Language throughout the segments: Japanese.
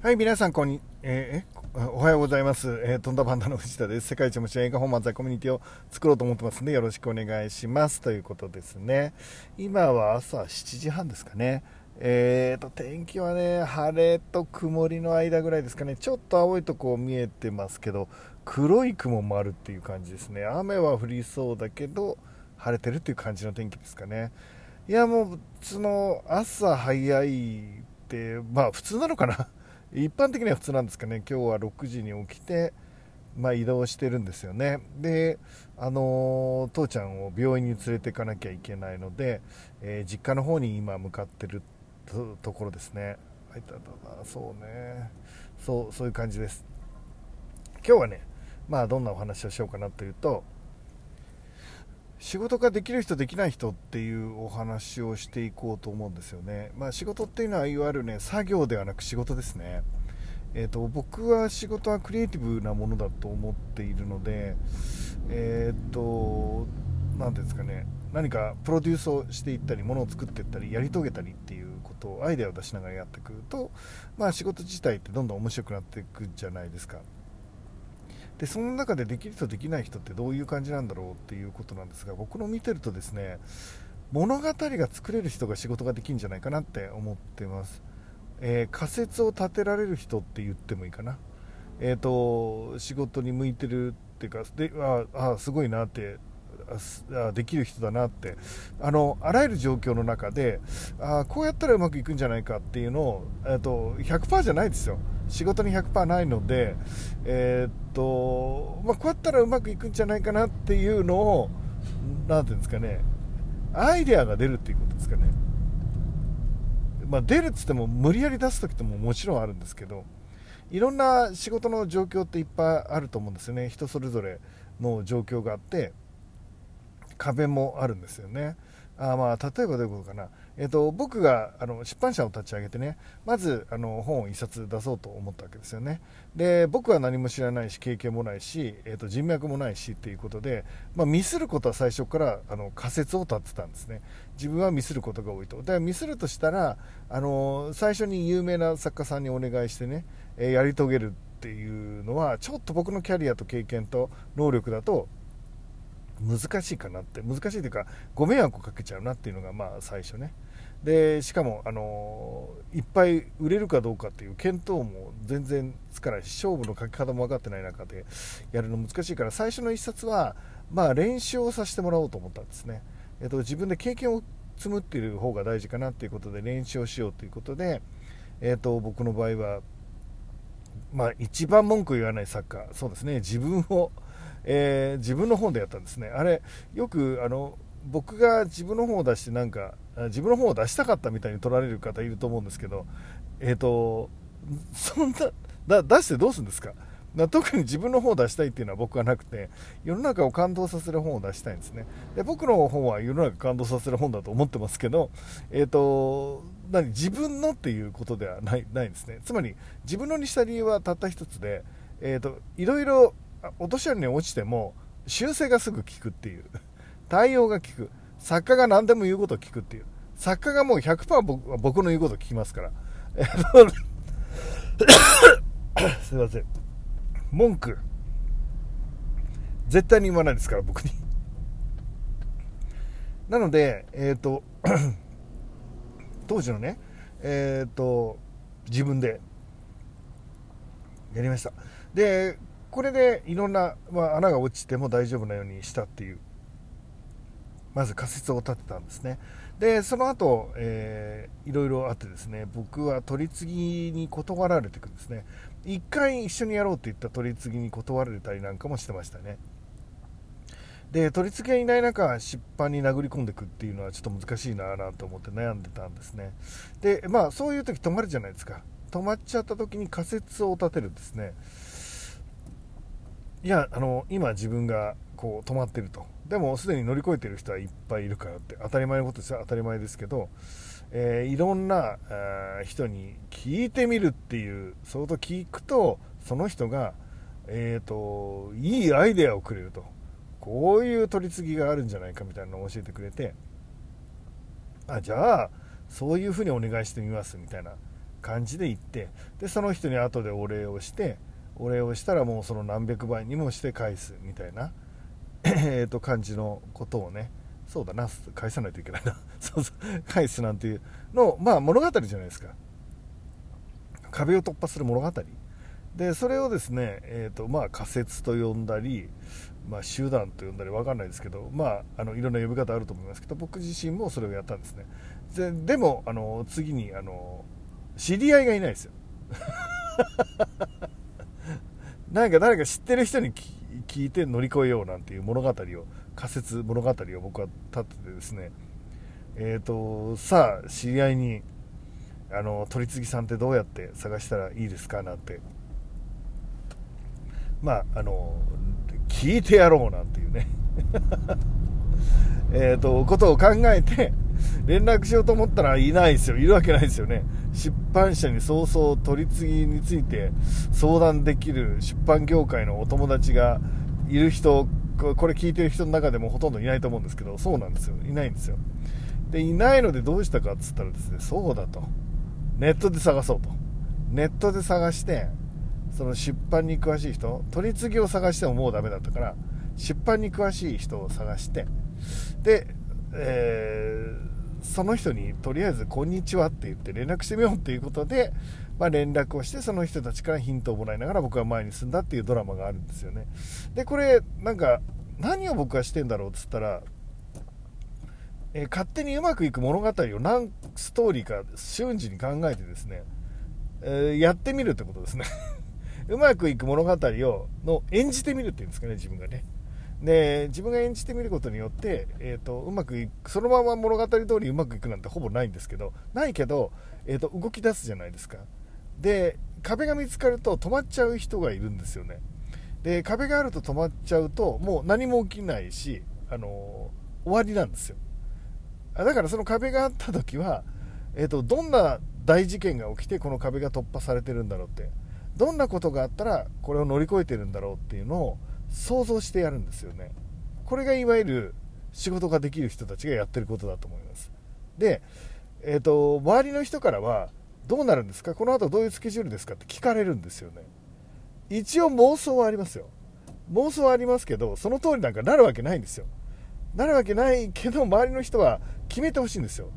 はい、皆さん、こんに、えー、おはようございます。えー、とんだパンダの藤田です。世界一面白い映画本漫才コミュニティを作ろうと思ってますんで、よろしくお願いします。ということですね。今は朝7時半ですかね。えーと、天気はね、晴れと曇りの間ぐらいですかね。ちょっと青いとこ見えてますけど、黒い雲もあるっていう感じですね。雨は降りそうだけど、晴れてるっていう感じの天気ですかね。いや、もう、その、朝早いって、まあ普通なのかな。一般的には普通なんですかね、今日は6時に起きて、まあ、移動してるんですよね、で、あの父ちゃんを病院に連れて行かなきゃいけないので、えー実家の方に今、向かってるところですね、はい、ただそうね。そう、そういう感じです。今日はね、まあ、どんなお話をしようかなというと、仕事ができる人できない人っていうお話をしていこうと思うんですよね、まあ、仕事っていうのはいわゆるね作業ではなく仕事ですね、えー、と僕は仕事はクリエイティブなものだと思っているのでえっ、と何ですかね何かプロデュースをしていったりものを作っていったりやり遂げたりっていうことをアイデアを出しながらやってくると、まあ、仕事自体ってどんどん面白くなっていくじゃないですか。でその中でできる人できない人ってどういう感じなんだろうっていうことなんですが僕の見てるとですね物語が作れる人が仕事ができるんじゃないかなって思ってます、えー仮説を立てられる人って言ってもいいかな。えっ、と仕事に向いてるっていうかでああすごいなってできる人だなって。あのあらゆる状況の中であこうやったらうまくいくんじゃないかっていうのを、えー、と100%じゃないですよ。仕事に100%ないので、えーっとまあ、こうやったらうまくいくんじゃないかなっていうのをなんていうんですかね。アイデアが出るっていうことですかね、まあ、出るっつっても無理やり出す時ってももちろんあるんですけどいろんな仕事の状況っていっぱいあると思うんですよね。人それぞれの状況があって。壁もあるんですよね。あまあ例えばどういうことかな、えっと僕があの出版社を立ち上げてねまずあの本を1冊出そうと思ったわけですよね。で僕は何も知らないし経験もないし、えっと人脈もないしっていうことで、まあ、ミスることは最初からあの仮説を立てたんですね。自分はミスることが多いと。だからミスるとしたらあの最初に有名な作家さんにお願いしてね、えーやり遂げるっていうのはちょっと僕のキャリアと経験と能力だと難しいかなって難しいというかご迷惑をかけちゃうなっていうのがまあ最初ね。でしかも、あのいっぱい売れるかどうかっていう見当も全然つかないし勝負の書き方も分かってない中でやるの難しいから最初の一冊は、まあ、練習をさせてもらおうと思ったんですね、えっと、自分で経験を積むっていう方が大事かなっていうことで練習をしようということで、えっと、僕の場合はまあ、一番文句言わない作家、そうですね、自分を、えー自分の本でやったんですね、あれ、よくあの僕が自分の本を出して、なんか、自分の本を出したかったみたいに取られる方いると思うんですけど、えっ、と、そんな、出してどうするんですか？特に自分の本を出したいっていうのは僕はなくて世の中を感動させる本を出したいんですね。で僕の本は世の中を感動させる本だと思ってますけど、えー、と何自分のっていうことではないないんですね。つまり自分のにした理由はたった一つで、えー、といろいろ落とし穴に落ちても修正がすぐ効くっていう。対応が効く。作家が何でも言うことを聞くっていう。作家がもう100%僕僕の言うことを聞きますから、すいません。文句。絶対に言わないですから僕に。なのでえっ、と 当時のねえっ、と自分でやりました。でこれでいろんな、まあ、穴が落ちても大丈夫なようにしたっていう。まず仮説を立てたんですね。でその後、えーいろいろあってですね僕は取り次ぎに断られていくんですね。一回一緒にやろうって言った取り次ぎに断られたりなんかもしてましたね。で取り次ぎがいない中出版に殴り込んでいくっていうのはちょっと難しいなぁと思って悩んでたんですね。でまあそういう時止まるじゃないですか。止まっちゃった時に仮説を立てるんですね。いやあの今自分がこう止まってると。でもすでに乗り越えてる人はいっぱいいるからって。当たり前のことですよ当たり前ですけど、えーいろんな人に聞いてみるっていう相当聞くとその人が、えー、といいアイデアをくれると。こういう取り次ぎがあるんじゃないかみたいなのを教えてくれてあじゃあそういうふうにお願いしてみますみたいな感じで行ってでその人に後でお礼をしてお礼をしたらもうその何百倍にもして返すみたいな。えと感じのことをね。そうだな。返さないといけないな。そうそう。返すなんていうのまあ物語じゃないですか。壁を突破する物語。でそれをですね、えーとまあ、仮説と呼んだり、まあ、集団と呼んだり分かんないですけど、まあ、あのいろんな呼び方あると思いますけど僕自身もそれをやったんですね。ででもあの次にあの知り合いがいないですよ。なんか誰か知ってる人に聞いて乗り越えようなんていう物語を仮説物語を僕は立っててですね。えっ、ー、とさあ知り合いにあの取次さんってどうやって探したらいいですかなんて。まああの聞いてやろうなんていうね。えっとことを考えて連絡しようと思ったらいないですよ。いるわけないですよね。出版社に早々取り次ぎについて相談できる出版業界のお友達がいる人これ聞いてる人の中でもほとんどいないと思うんですけどそうなんですよ。いないんですよ。でいないのでどうしたかっつったらですねそうだとネットで探そうと。ネットで探してその出版に詳しい人取り次ぎを探してももうダメだったから出版に詳しい人を探してで、えー、その人にとりあえず「こんにちは」って言って連絡してみようっていうことで、まあ、連絡をしてその人たちからヒントをもらいながら僕は前に進んだっていうドラマがあるんですよね。でこれなんか何を僕はしてんだろうっつったらえー、勝手にうまくいく物語を何ストーリーか瞬時に考えてですね、えー、やってみるってことですね。うまくいく物語をの演じてみるっていうんですかね自分がね。で自分が演じてみることによって、えーと、うまくいくそのまま物語通りうまくいくなんてほぼないんですけどないけど、えーと、動き出すじゃないですか。で壁が見つかると止まっちゃう人がいるんですよね。で壁があると止まっちゃうともう何も起きないし、あのー、終わりなんですよ。だからその壁があった時は、えーとどんな大事件が起きてこの壁が突破されてるんだろうって。どんなことがあったらこれを乗り越えてるんだろうっていうのを想像してやるんですよね。これがいわゆる仕事ができる人たちがやってることだと思います。で、えーと、周りの人からはどうなるんですか？この後どういうスケジュールですかって聞かれるんですよね。一応妄想はありますよ。妄想はありますけどその通りなんかなるわけないんですよ。なるわけないけど周りの人は決めてほしいんですよ。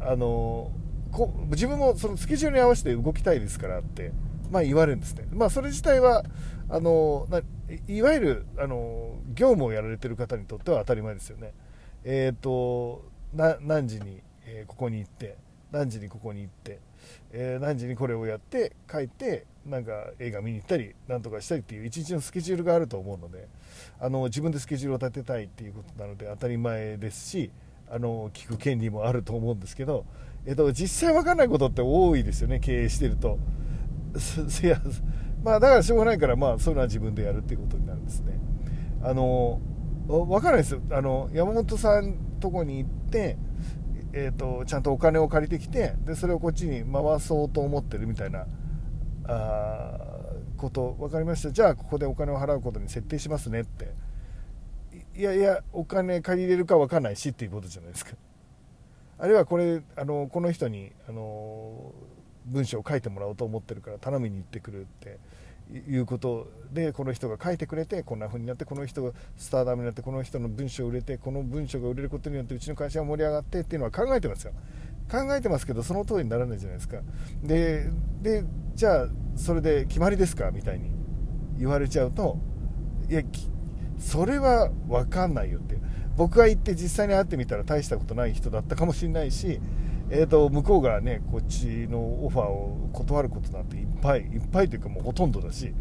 あのこ自分もそのスケジュールに合わせて動きたいですからって、まあ、言われるんですね、まあ、それ自体はあのいわゆるあの業務をやられてる方にとっては当たり前ですよね、えーと、何時に、え、ここに行って何時にここに行って、えー、何時にこれをやって帰ってなんか映画見に行ったりなんとかしたりっていう一日のスケジュールがあると思うのであの自分でスケジュールを立てたいっていうことなので当たり前ですしあの聞く権利もあると思うんですけどえっと、実際分かんないことって多いですよね、経営してると。いやまあ、だからしょうがないから、まあ、そういうのは自分でやるっていうことになるんですね。あの分からないですよ。あの山本さんとこに行って、えーと、ちゃんとお金を借りてきてでそれをこっちに回そうと思ってるみたいなあこと分かりました。じゃあここでお金を払うことに設定しますねって。いやいやお金借りれるか分かんないしっていうことじゃないですか。あるいはこれあのこの人にあの文章を書いてもらおうと思ってるから頼みに行ってくるっていうことでこの人が書いてくれてこんな風になってこの人がスターダムになってこの人の文章を売れてこの文章が売れることによってうちの会社が盛り上がってっていうのは考えてますよ。考えてますけどその通りにならないじゃないですか。ででじゃあそれで決まりですかみたいに言われちゃうといやそれは分かんないよって。僕が行って実際に会ってみたら大したことない人だったかもしれないし、えー、と向こうがねこっちのオファーを断ることなんていっぱいいっぱいというかもうほとんどだし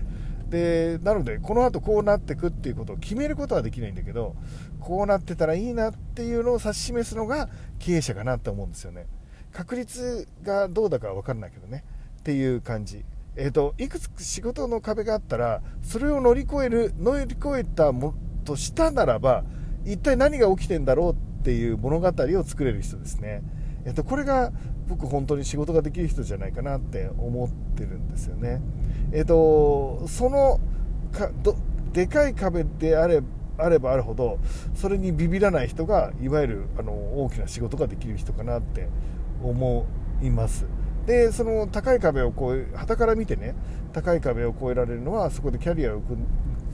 でなのでこの後こうなっていくっていうことを決めることはできないんだけどこうなってたらいいなっていうのを指し示すのが経営者かなって思うんですよね。確率がどうだかは分からないけどね。っていう感じ。えーと、いくつか仕事の壁があったらそれを乗り越える乗り越えたもとしたならば一体何が起きてんだろうっていう物語を作れる人ですね、えっと、これが僕本当に仕事ができる人じゃないかなって思ってるんですよね。えっとそのかどでかい壁であれあればあるほどそれにビビらない人がいわゆるあの大きな仕事ができる人かなって思います。でその高い壁を越え旗から見てね高い壁を越えられるのはそこでキャリアを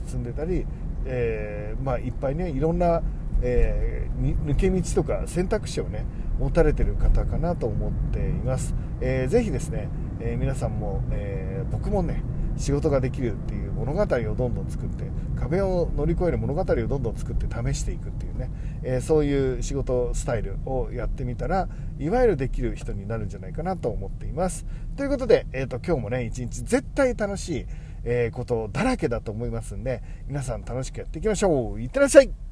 積んでたり、えー、まあ、いっぱいねいろんな、えー、抜け道とか選択肢をね持たれてる方かなと思っています、えー、ぜですね、え皆さんも、えー僕もね仕事ができるっていう物語をどんどん作って壁を乗り越える物語をどんどん作って試していくっていうね、えー、そういう仕事スタイルをやってみたらいわゆるできる人になるんじゃないかなと思っています。ということで、えーと、今日もね一日絶対楽しい、え、ことだらけだと思いますんで皆さん楽しくやっていきましょう。いってらっしゃい。